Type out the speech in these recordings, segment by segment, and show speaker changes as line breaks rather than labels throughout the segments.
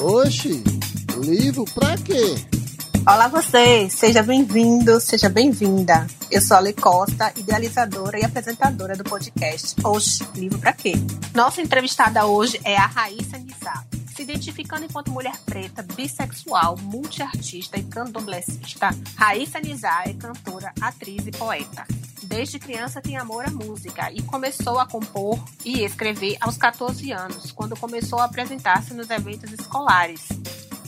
Oxi, livro pra quê?
Olá você, seja bem-vindo, seja bem-vinda. Eu sou a Ale Costa, idealizadora e apresentadora do podcast Oxi, livro pra quê? Nossa entrevistada hoje é a Raíssa Nizar. Se identificando enquanto mulher preta, bissexual, multiartista e candomblessista, Raíssa Nizar é cantora, atriz e poeta. Desde criança tem amor à música e começou a compor e escrever aos 14 anos, quando começou a apresentar-se nos eventos escolares.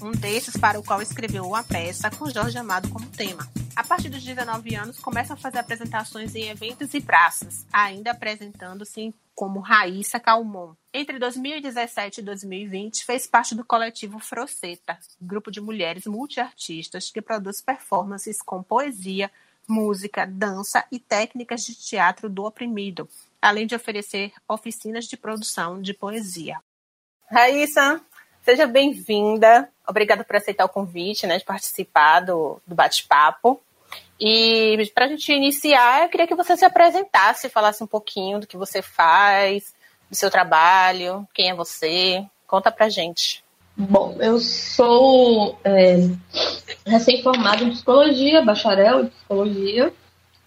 Um desses para o qual escreveu uma peça com Jorge Amado como tema. A partir dos 19 anos, começa a fazer apresentações em eventos e praças, ainda apresentando-se como Raíssa Calmon. Entre 2017 e 2020, fez parte do coletivo Froceta, grupo de mulheres multiartistas que produz performances com poesia, música, dança e técnicas de teatro do oprimido, além de oferecer oficinas de produção de poesia. Raíssa, seja bem-vinda. Obrigada por aceitar o convite, né, de participar do, do bate-papo. E para a gente iniciar, eu queria que você se apresentasse, falasse um pouquinho do que você faz, do seu trabalho, quem é você. Conta pra gente.
Bom, eu sou é, recém-formada em psicologia, bacharel em psicologia.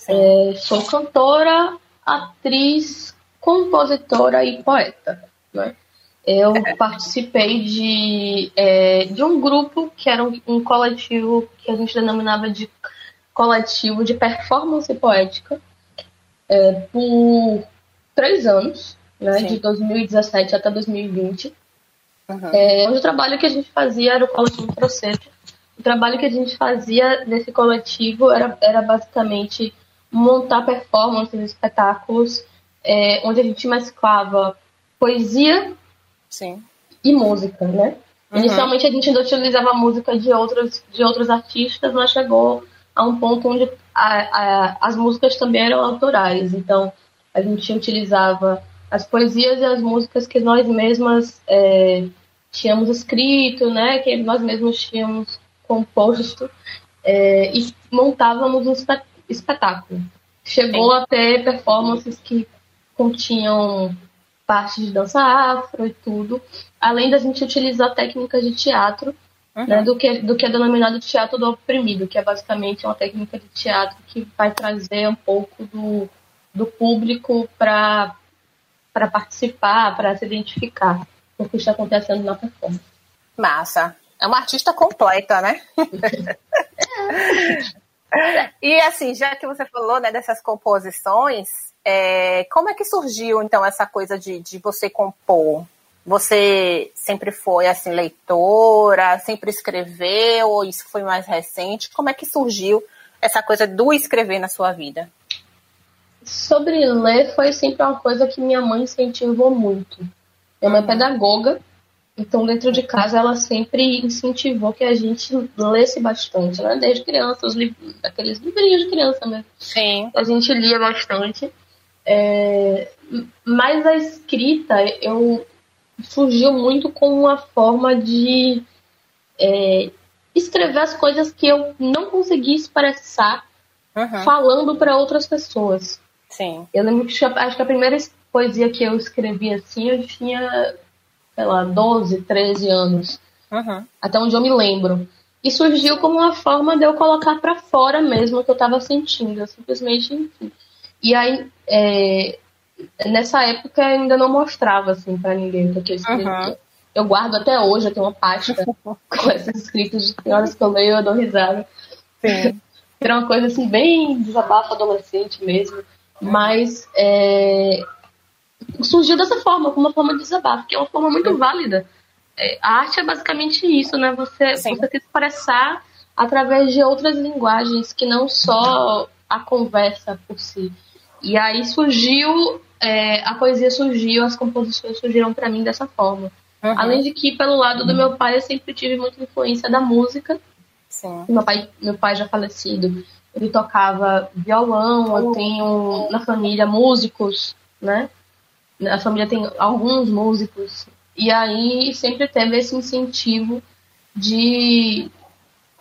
É, sou cantora, atriz, compositora e poeta. Né? Eu participei de, é, de um grupo que era um, um, coletivo que a gente denominava de coletivo de performance poética é, por três anos, né, de 2017 até 2020. Uhum. É, o trabalho que a gente fazia era o coletivo processo. O trabalho que a gente fazia nesse coletivo era, era basicamente montar performances, espetáculos, é, onde a gente mesclava poesia
Sim.
e música, né? Uhum. Inicialmente a gente ainda utilizava música de outros, de outros artistas, mas chegou a um ponto onde a, a, as músicas também eram autorais. Então a gente utilizava as poesias e as músicas que nós mesmas é, tínhamos escrito, né, que nós mesmos tínhamos composto é, e montávamos um espetáculo. Chegou Sim. a ter performances que continham parte de dança afro e tudo, além da gente utilizar técnicas de teatro, uhum. né, do, que, do que é denominado teatro do oprimido, que é basicamente uma técnica de teatro que vai trazer um pouco do, do público para para participar, para se identificar com o que está acontecendo na performance.
Massa. É uma artista completa, né? e assim, já que você falou né, dessas composições, é, como é que surgiu então essa coisa de, de você compor? Você sempre foi assim leitora, sempre escreveu, ou isso foi mais recente? Como é que surgiu essa coisa do escrever na sua vida?
Sobre ler foi sempre uma coisa que minha mãe incentivou muito. Minha mãe é pedagoga, então dentro de casa ela sempre incentivou que a gente lesse bastante, né? Desde criança, os livros, aqueles livrinhos de criança mesmo.
Sim.
A gente lia bastante. É, mas a escrita eu surgiu muito como uma forma de é, escrever as coisas que eu não conseguia expressar uhum. falando para outras pessoas.
Sim.
Eu lembro que acho que a primeira poesia que eu escrevi assim, eu tinha, sei lá, 12, 13 anos.
Uhum.
Até onde eu me lembro. E surgiu como uma forma de eu colocar para fora mesmo o que eu estava sentindo. Eu simplesmente, enfim. E aí, é, nessa época eu ainda não mostrava assim para ninguém o que eu escrevia. Uhum. Eu guardo até hoje, eu tenho uma pasta com esses escritos de horas que eu leio, eu dou risada.
Sim.
Era uma coisa assim, bem desabafo adolescente mesmo. Mas é, surgiu dessa forma, como uma forma de desabafo, que é uma forma muito válida. É, a arte é basicamente isso, né? Você, você se expressar através de outras linguagens que não só a conversa por si. E aí surgiu, é, a poesia surgiu, as composições surgiram para mim dessa forma. Uhum. Além de que, pelo lado do meu pai, eu sempre tive muita influência da música.
Sim.
Meu pai, meu pai já falecido, ele tocava violão, eu tenho na família músicos, né? A família tem alguns músicos. E aí sempre teve esse incentivo de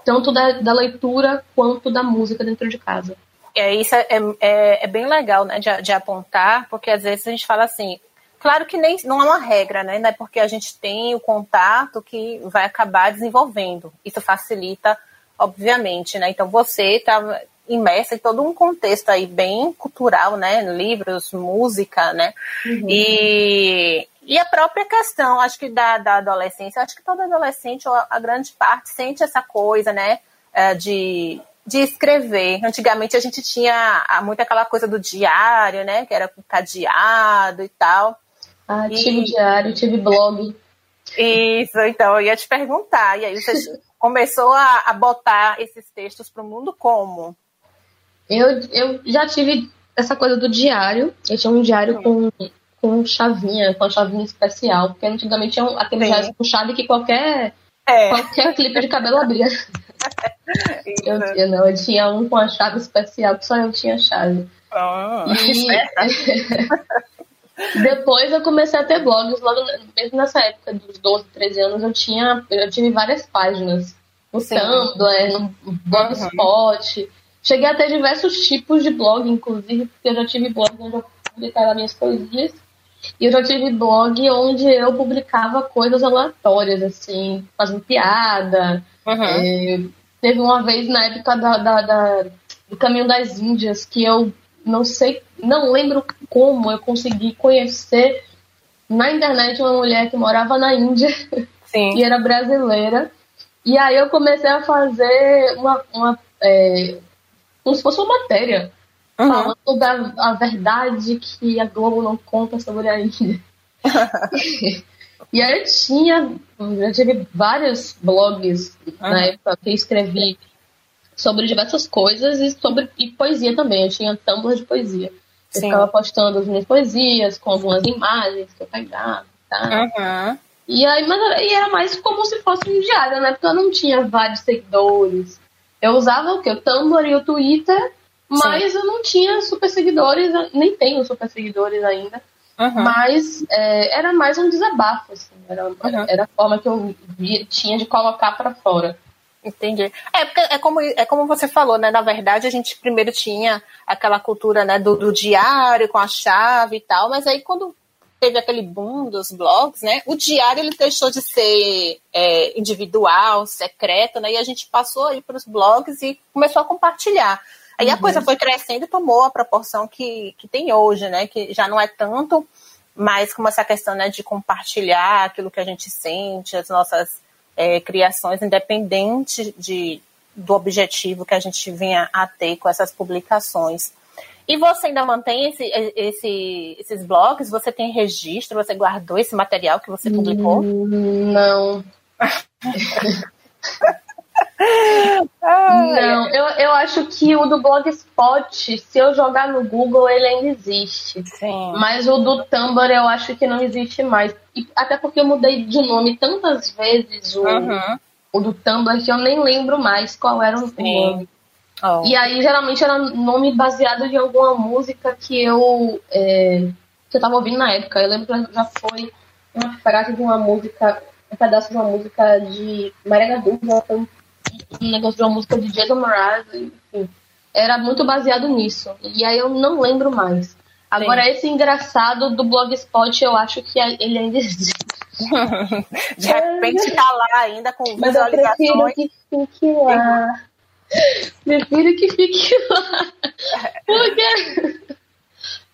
tanto da, da leitura quanto da música dentro de casa.
É, isso é, é, é bem legal, né, de, de, apontar, porque às vezes a gente fala assim, Claro que nem não é uma regra, né? É porque a gente tem o contato que vai acabar desenvolvendo. Isso facilita, obviamente, né? Então você está imersa em todo um contexto aí bem cultural, né? Livros, música, né? Uhum. E, e a própria questão, acho que da, da adolescência, acho que todo adolescente, ou a grande parte, sente essa coisa, né? É, de de escrever. Antigamente a gente tinha muito aquela coisa do diário, né? Que era cadeado e tal.
Ah, e... tive diário, tive blog.
Isso, então eu ia te perguntar. E aí você começou a, a botar esses textos para o mundo como?
Eu, eu já tive essa coisa do diário. Eu tinha um diário com, com chavinha, com chavinha especial. Porque antigamente tinha aquele Sim. diário com chave que qualquer, é. qualquer clipe de cabelo abria. eu, eu, não, eu tinha um com a chave especial, que só eu tinha chave. Oh, e... Depois eu comecei a ter blogs, logo mesmo nessa época dos 12, 13 anos, eu tinha, eu tive várias páginas. No Sim. Tumblr, no Blogspot. Uhum. Cheguei a ter diversos tipos de blog, inclusive, porque eu já tive blog onde eu publicava minhas poesias. E eu já tive blog onde eu publicava coisas aleatórias, assim, fazendo piada. Uhum. É, teve uma vez na época da, da, da, do Caminho das Índias que eu não sei, não lembro como eu consegui conhecer na internet uma mulher que morava na Índia Sim. e era brasileira. E aí eu comecei a fazer uma, uma é, como se fosse uma matéria uhum. falando da a verdade que a Globo não conta sobre a Índia. e aí eu tinha, eu tive vários blogs uhum. na época que eu escrevi sobre diversas coisas e sobre e poesia também. Eu tinha Tumblr de poesia. Eu Sim. ficava postando as minhas poesias com algumas imagens que eu pegava, tá? Uhum. E aí, mas e era mais como se fosse um diário, né? Porque eu não tinha vários seguidores. Eu usava o que? O Tumblr e o Twitter, mas Sim. eu não tinha super seguidores, nem tenho super seguidores ainda. Uhum. Mas é, era mais um desabafo, assim. Era, uhum. era a forma que eu via, tinha de colocar para fora.
Entendi. É, porque é como, é como você falou, né? Na verdade, a gente primeiro tinha aquela cultura né, do, do diário com a chave e tal, mas aí quando teve aquele boom dos blogs, né? O diário ele deixou de ser é, individual, secreto, né? E a gente passou aí para os blogs e começou a compartilhar. Aí uhum. a coisa foi crescendo e tomou a proporção que, que tem hoje, né? Que já não é tanto, mas como essa questão né, de compartilhar aquilo que a gente sente, as nossas é, criações, independente de, do objetivo que a gente vinha a ter com essas publicações. E você ainda mantém esse, esse, esses blogs? Você tem registro? Você guardou esse material que você publicou?
Não. Não, eu, eu acho que o do Blogspot, se eu jogar no Google, ele ainda existe. Sim. Mas o do Tumblr eu acho que não existe mais. E, até porque eu mudei de nome tantas vezes o, uhum. o do Tumblr que eu nem lembro mais qual era o nome. Oh. E aí geralmente era nome baseado em alguma música que eu, é, que eu tava ouvindo na época. Eu lembro que já foi uma frase de uma música, um pedaço de uma música de Maria Gadu, foi um negócio de uma música de Jason Mraz, enfim. Era muito baseado nisso. E aí eu não lembro mais. Agora, Sim. esse engraçado do Blogspot, eu acho que ele ainda existe.
de repente tá lá ainda com
Mas visualizações. eu prefiro que fique lá. Prefiro que fique lá. Porque...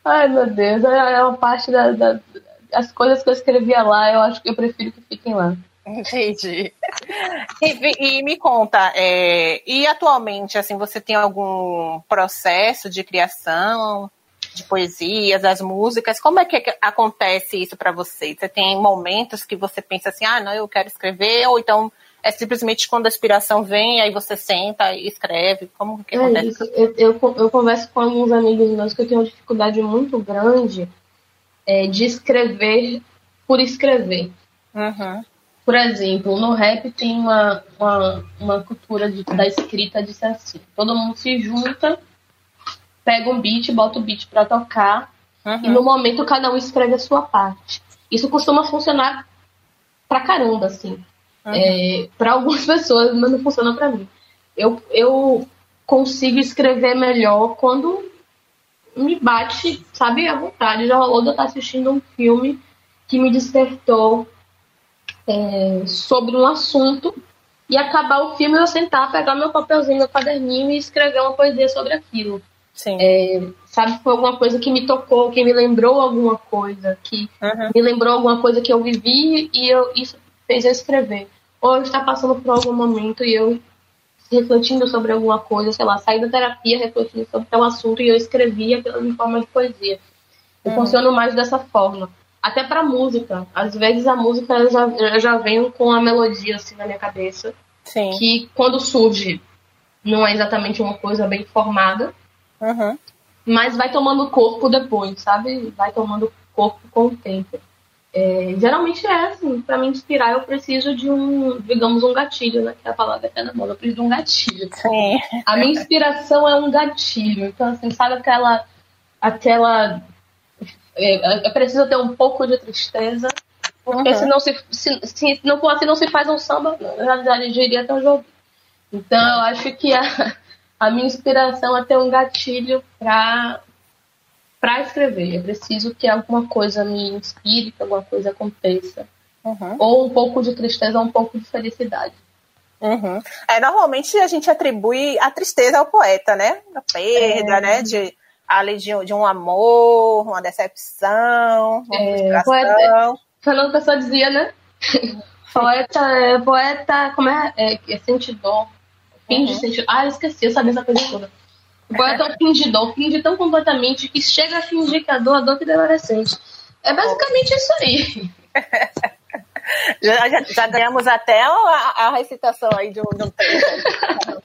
Ai, meu Deus. É, é uma parte da, da, das coisas que eu escrevia lá, eu acho que eu prefiro que fiquem lá.
Entendi. E, e me conta, é, e atualmente, assim, você tem algum processo de criação de poesias, das músicas? Como é que acontece isso para você? Você tem momentos que você pensa assim, ah, não, eu quero escrever, ou então é simplesmente quando a inspiração vem, aí você senta e escreve? Como que é acontece? Isso.
Eu, eu, eu, converso com alguns amigos meus que eu tenho uma dificuldade muito grande é, de escrever por escrever. Uhum. Por exemplo, no rap tem uma, uma, uma cultura de, da escrita de ser assim. Todo mundo se junta, pega um beat, bota o beat para tocar, uhum. e no momento cada um escreve a sua parte. Isso costuma funcionar pra caramba, assim. Uhum. É, para algumas pessoas, mas não funciona para mim. Eu, eu consigo escrever melhor quando me bate, sabe, à vontade. Já rolou de eu estar assistindo um filme que me despertou é, sobre um assunto e acabar o filme eu sentar, pegar meu papelzinho, meu caderninho e escrever uma poesia sobre aquilo. É, sabe, foi alguma coisa que me tocou, que me lembrou alguma coisa, que
Uhum.
me lembrou alguma coisa que eu vivi e eu, isso fez eu escrever. Ou eu estar passando por algum momento e eu refletindo sobre alguma coisa, sei lá, saí da terapia refletindo sobre tal assunto e eu escrevi aquilo em forma de poesia. Eu funciono mais dessa forma. Até pra música. Às vezes a música eu já, eu já venho com a melodia assim na minha cabeça,
Sim.
que quando surge não é exatamente uma coisa bem formada,
Uhum.
mas vai tomando corpo depois, sabe? Vai tomando corpo com o tempo. É, geralmente é assim, pra me inspirar eu preciso de um, digamos, um gatilho, né? Que é a palavra que é na moda, eu preciso de um gatilho.
Sim.
A minha inspiração é um gatilho. Então, assim, sabe aquela. aquela. É, eu preciso ter um pouco de tristeza. Porque
Uhum.
se, não se, se, se não for assim, não se faz um samba, eu já, já iria até um jogo. Então, eu acho que a, a minha inspiração é ter um gatilho pra, pra escrever. Eu preciso que alguma coisa me inspire, que alguma coisa aconteça.
Uhum.
Ou um pouco de tristeza, ou um pouco de felicidade.
Uhum. É, normalmente a gente atribui a tristeza ao poeta, né? A perda,
É.
né? De, ali de, de um amor, uma decepção, uma
É,
frustração.
Fernando Pessoa dizia, né? poeta, é, poeta, como é? É, é sentidor. Finge
Uhum.
sentir. Ah, eu esqueci, eu sabia essa coisa toda. O poeta é um fingidor, finge tão completamente que chega a fingir que a dor, a dor que adolescente. É basicamente isso aí.
Já, já, já ganhamos até a, a recitação aí de um, de um.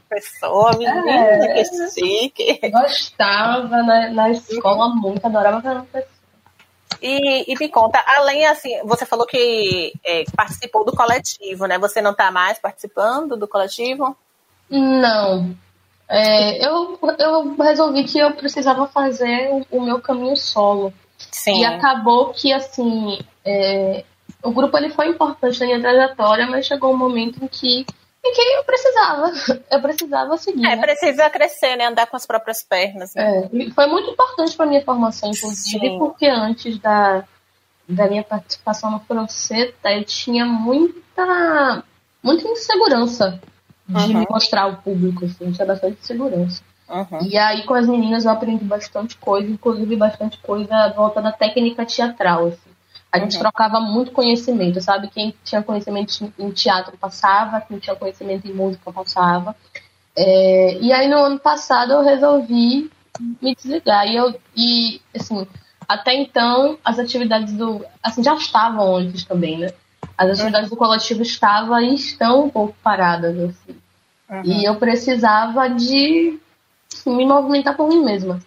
Pessoa, menina,
É.
que chique.
Gostava na, na escola muito, adorava Fernando Pessoa.
E, e me conta, além assim, você falou que é, participou do coletivo, né? Você não está mais participando do coletivo?
Não. É, eu, eu resolvi que eu precisava fazer o, o meu caminho solo.
Sim.
E acabou que, assim, é, o grupo ele foi importante na minha trajetória, mas chegou um momento em que, em que eu precisava. Eu precisava seguir.
É,
né?
precisa crescer, né? Andar com as próprias pernas. Né?
É, foi muito importante para minha formação, inclusive,
Sim.
porque antes da, da minha participação no Franceta, eu tinha muita, muita insegurança de
Uhum.
me mostrar ao público, assim, tinha bastante insegurança.
Uhum.
E aí, com as meninas, eu aprendi bastante coisa, inclusive bastante coisa voltada à técnica teatral. Assim. A gente
Uhum.
trocava muito conhecimento, sabe? Quem tinha conhecimento em teatro passava, quem tinha conhecimento em música passava. É, e aí, no ano passado, eu resolvi me desligar. E, eu, e, assim, até então, as atividades do. Assim, já estavam antes também, né? As atividades do coletivo estavam e estão um pouco paradas, assim.
Uhum.
E eu precisava de me movimentar por mim mesma.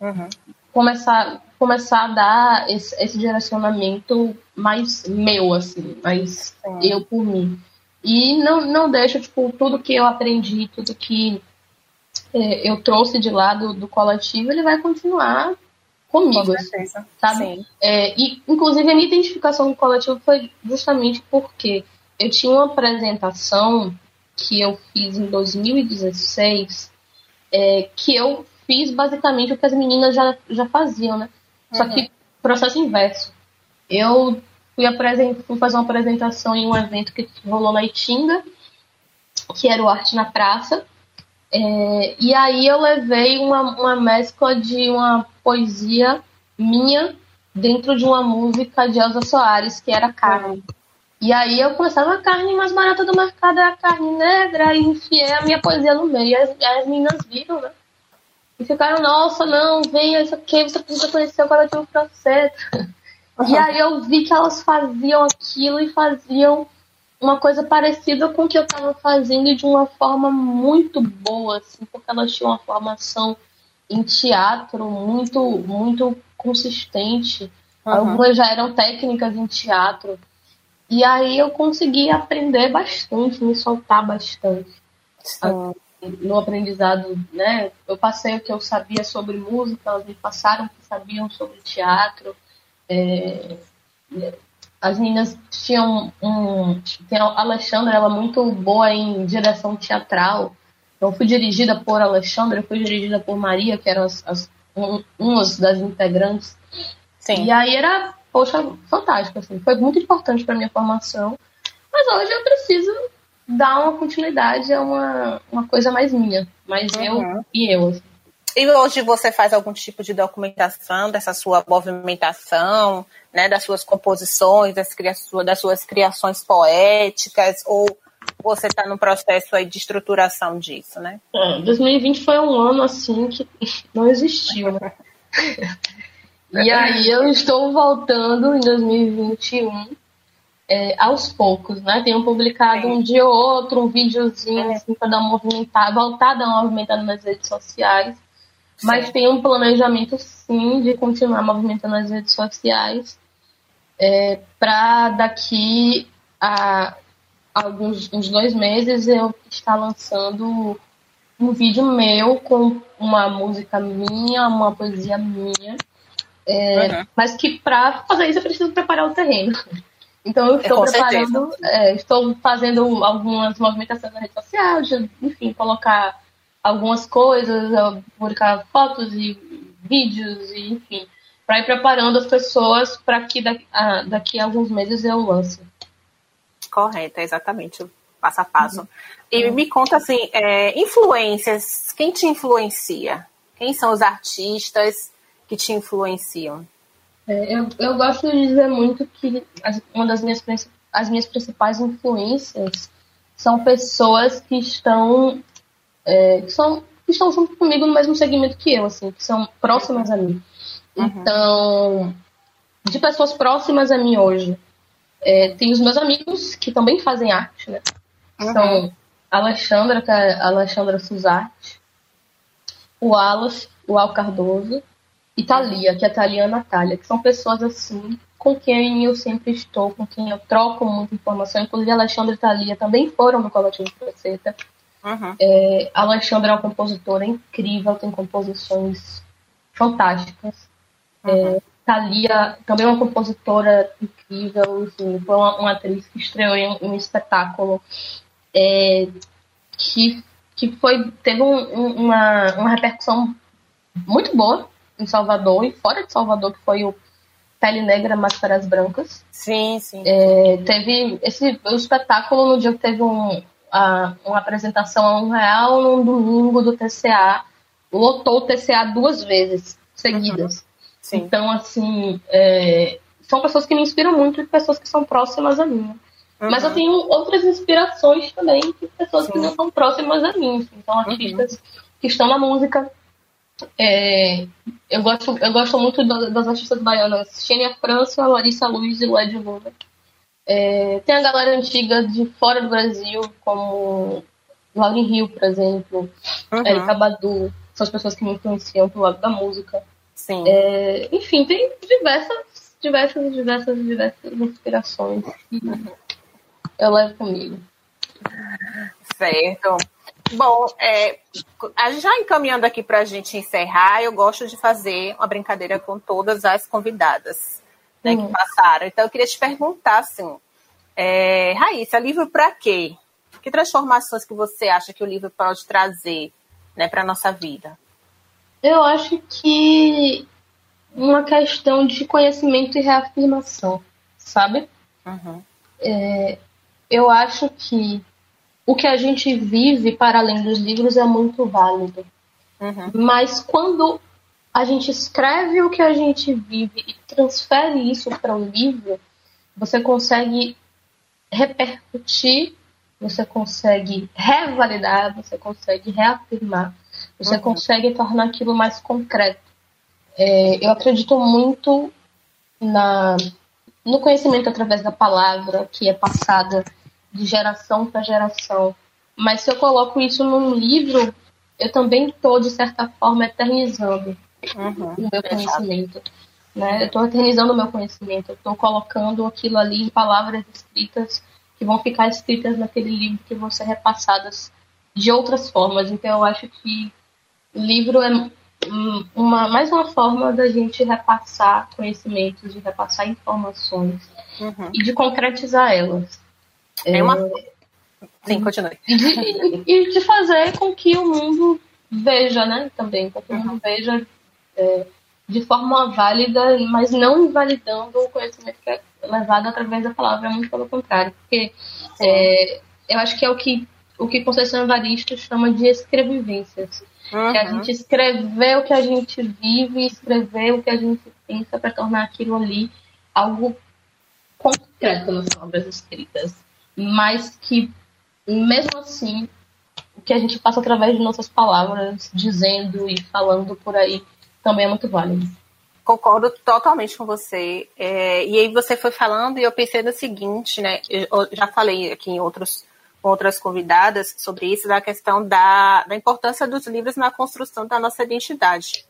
Uhum.
Começar, começar a dar esse, esse direcionamento mais meu, assim, mais
Sim.
eu por mim. E não, não deixo, tipo, tudo que eu aprendi, tudo que é, eu trouxe de lá do, do coletivo, ele vai continuar
Com
comigo, assim,
certeza.
sabe? É, e, inclusive, a minha identificação com o coletivo foi justamente porque eu tinha uma apresentação que eu fiz em 2016, é, que eu fiz basicamente o que as meninas já, já faziam, né? Só
Uhum.
que processo inverso. Eu fui, fui fazer uma apresentação em um evento que rolou na Itinga, que era o Arte na Praça. É, e aí eu levei uma, uma mescla de uma poesia minha dentro de uma música de Elza Soares, que era Carne. E aí eu começava a carne mais barata do mercado a carne negra e enfiei a minha poesia no meio. E as, as meninas viram, né? E ficaram, nossa, não, venha, isso aqui, você precisa conhecer o coletivo francês. E aí eu vi que elas faziam aquilo e faziam uma coisa parecida com o que eu estava fazendo e de uma forma muito boa, assim, porque elas tinham uma formação em teatro muito, muito consistente.
Uhum.
Algumas já eram técnicas em teatro. E aí eu consegui aprender bastante, me soltar bastante
Sim.
no aprendizado, né? Eu passei o que eu sabia sobre música, elas me passaram o que sabiam sobre teatro. É, as meninas tinham um. Tem a Alexandra, ela é muito boa em direção teatral. Eu fui dirigida por Alexandra, eu fui dirigida por Maria, que eram as, as um, umas das integrantes. Sim. E aí era, poxa, fantástico, assim. Foi muito importante para minha formação. Mas hoje eu preciso dar uma continuidade a uma, uma coisa mais minha. Mais uhum. eu e eu, assim.
E hoje você faz algum tipo de documentação dessa sua movimentação, né, das suas composições, das, das suas criações poéticas, ou você está no processo aí de estruturação disso, né?
É, 2020 foi um ano assim que não existiu, né? E aí eu estou voltando em 2021 é, aos poucos, né? Tenho publicado Sim. um dia ou outro, um videozinho, assim, para dar uma movimentada, voltar a dar uma movimentada nas redes sociais. Sim. Mas tem um planejamento, sim, de continuar movimentando nas redes sociais é, para daqui a alguns uns dois meses eu estar lançando um vídeo meu com uma música minha, uma poesia minha. É, uhum. Mas que para fazer isso eu preciso preparar o terreno. Então eu estou é, preparando, é, estou fazendo algumas movimentações na rede social, de, enfim, colocar algumas coisas, publicar fotos e vídeos, e, enfim, para ir preparando as pessoas para que daqui a, daqui a alguns meses eu lance.
Correto, exatamente, passo a passo. Uhum. E me conta assim, é, influências, quem te influencia? Quem são os artistas que te influenciam?
É, eu, eu gosto de dizer muito que as, uma das minhas, as minhas principais influências são pessoas que estão, é, que são que estão junto comigo no mesmo segmento que eu, assim, que são próximas a mim. Uhum. Então, de pessoas próximas a mim hoje, é, tem os meus amigos que também fazem arte, né? Uhum. São a Alexandra, que é Alexandra Suzarte, o Alas, o Al Cardoso, e Thalia, que é a Thalia Natália, que são pessoas assim com quem eu sempre estou, com quem eu troco muita informação. Inclusive, a Alexandra e Thalia também foram no Coletivo de Faceta. Uhum. É, a Alexandra é uma compositora incrível, tem composições fantásticas. É, uhum. É, Thalia também é uma compositora incrível, assim, foi uma, uma, atriz que estreou em um, um espetáculo é, que, que foi, teve um, uma, uma repercussão muito boa em Salvador e fora de Salvador, que foi o Pele Negra, Máscaras Brancas.
Sim, sim.
É, teve esse o espetáculo no dia que teve um, a, uma apresentação a um real no domingo do TCA. Lotou o TCA duas vezes seguidas. Uhum. Então, assim, é, são pessoas que me inspiram muito e pessoas que são próximas a mim. Uhum. Mas eu tenho outras inspirações também de pessoas sim. que não são próximas a mim. Então, artistas uhum. que estão na música, é, eu, gosto, eu gosto muito das artistas baianas Xenia França, Larissa Luiz e Led Luna. É, tem a galera antiga de fora do Brasil, como Lauren Hill, por exemplo, uhum. Erika Badu, são as pessoas que me influenciam pro lado da música.
Sim.
É, enfim, tem diversas, diversas, diversas, diversas inspirações que eu levo comigo.
Certo. Bom, é, já encaminhando aqui para a gente encerrar, eu gosto de fazer uma brincadeira com todas as convidadas né, que passaram. Então, eu queria te perguntar, assim, é, Raíssa, livro para quê? Que transformações que você acha que o livro pode trazer né, para a nossa vida?
Eu acho que uma questão de conhecimento e reafirmação, sabe? Uhum. É, eu acho que o que a gente vive para além dos livros é muito válido. Uhum. Mas quando a gente escreve o que a gente vive e transfere isso para o um livro, você consegue repercutir, você consegue revalidar, você consegue reafirmar, você uhum. consegue tornar aquilo mais concreto. É, eu acredito muito na, no conhecimento através da palavra que é passada de geração para geração. Mas se eu coloco isso num livro, eu também estou, de certa forma, eternizando uhum, o meu conhecimento. Né? Eu estou eternizando o meu conhecimento, eu estou colocando aquilo ali em palavras escritas que vão ficar escritas naquele livro que vão ser repassadas de outras formas. Então eu acho que o livro é uma, mais uma forma da gente repassar conhecimentos, de repassar informações uhum. e de concretizar elas.
É uma. Sim, continue.
E de, e de fazer com que o mundo veja, né? Também, com que o mundo uhum. veja é, de forma válida, mas não invalidando o conhecimento que é levado através da palavra, muito pelo contrário, porque é, eu acho que é o que o que Conceição Evaristo chama de escrevivências. Uhum. Que a gente escrever o que a gente vive, escrever o que a gente pensa para tornar aquilo ali algo concreto nas obras escritas. Mas que, mesmo assim, o que a gente passa através de nossas palavras, dizendo e falando por aí, também é muito válido.
Concordo totalmente com você. É, e aí você foi falando e eu pensei no seguinte, né? Eu já falei aqui em outros outras convidadas sobre isso, da questão da, da importância dos livros na construção da nossa identidade.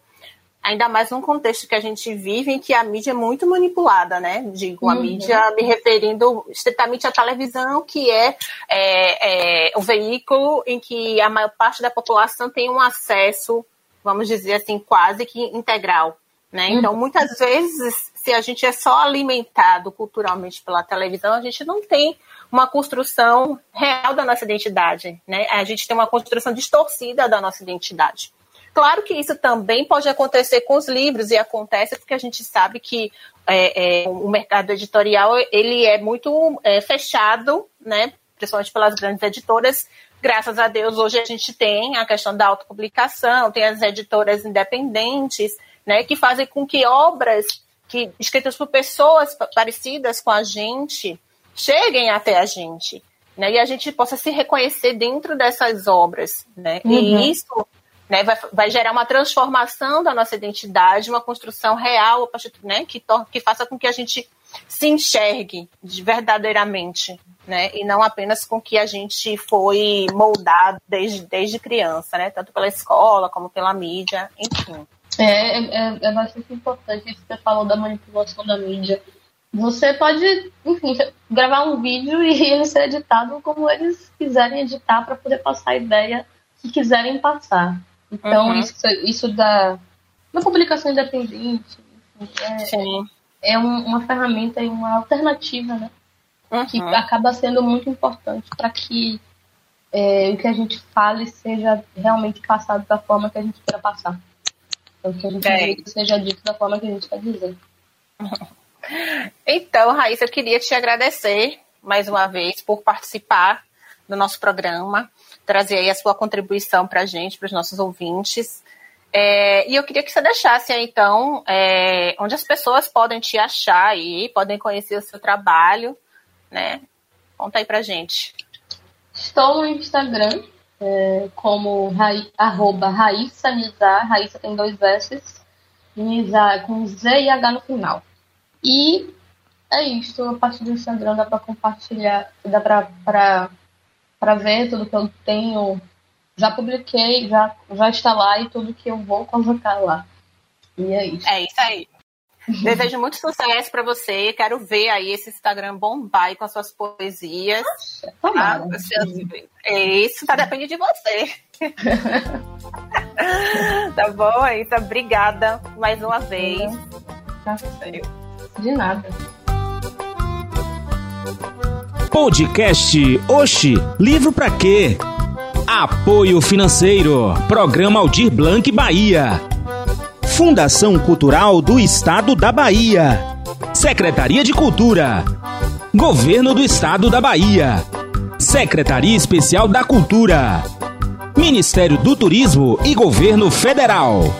Ainda mais num contexto que a gente vive em que a mídia é muito manipulada, né? Digo, a uhum. mídia me referindo estritamente à televisão, que é, é, é o veículo em que a maior parte da população tem um acesso, vamos dizer assim, quase que integral. Né? Então, uhum. muitas vezes, se a gente é só alimentado culturalmente pela televisão, a gente não tem uma construção real da nossa identidade, né? A gente tem uma construção distorcida da nossa identidade. Claro que isso também pode acontecer com os livros e acontece porque a gente sabe que é, é, o mercado editorial ele é muito é, fechado, né? Principalmente pelas grandes editoras. Graças a Deus hoje a gente tem a questão da autopublicação, tem as editoras independentes, né? Que fazem com que obras que escritas por pessoas parecidas com a gente cheguem até a gente, né? E a gente possa se reconhecer dentro dessas obras, né? Uhum. E isso né, vai, vai, gerar uma transformação da nossa identidade, uma construção real, né, que, que faça com que a gente se enxergue verdadeiramente, né, e não apenas com que a gente foi moldado desde, desde criança, né, tanto pela escola como pela mídia, enfim.
É, é, é bastante importante isso que você falou da manipulação da mídia. Você pode, enfim, gravar um vídeo e ele ser editado como eles quiserem editar para poder passar a ideia que quiserem passar. Então, uhum. isso, isso da, da publicação independente enfim, é, é um, uma ferramenta e uma alternativa, né? Uhum. Que acaba sendo muito importante para que é, o que a gente fale seja realmente passado da forma que a gente queira passar. Então, que a gente é. seja dito da forma que a gente quer dizer.
Então, Raíssa, eu queria te agradecer mais uma vez por participar do nosso programa, trazer aí a sua contribuição para a gente, para os nossos ouvintes. É, e eu queria que você deixasse aí, então, é, onde as pessoas podem te achar aí, podem conhecer o seu trabalho, né? Conta aí pra gente.
Estou no Instagram é, como Raí, arroba Raíssa Nizar, Raíssa tem dois S, Nizar com Z e H no final. E é isso, a partir do Instagram dá para compartilhar, dá para ver tudo que eu tenho. Já publiquei, já, já está lá e tudo que eu vou colocar lá. E é isso.
É isso aí. Desejo muito sucesso para você. Quero ver aí esse Instagram bombar com as suas poesias.
Nossa, tá?
É isso, tá depende de você. tá bom, Aissa? Obrigada mais uma vez.
Tá de nada.
Podcast Oxi, livro pra quê? Apoio financeiro, Programa Aldir Blanc Bahia. Fundação Cultural do Estado da Bahia. Secretaria de Cultura. Governo do Estado da Bahia. Secretaria Especial da Cultura. Ministério do Turismo e Governo Federal.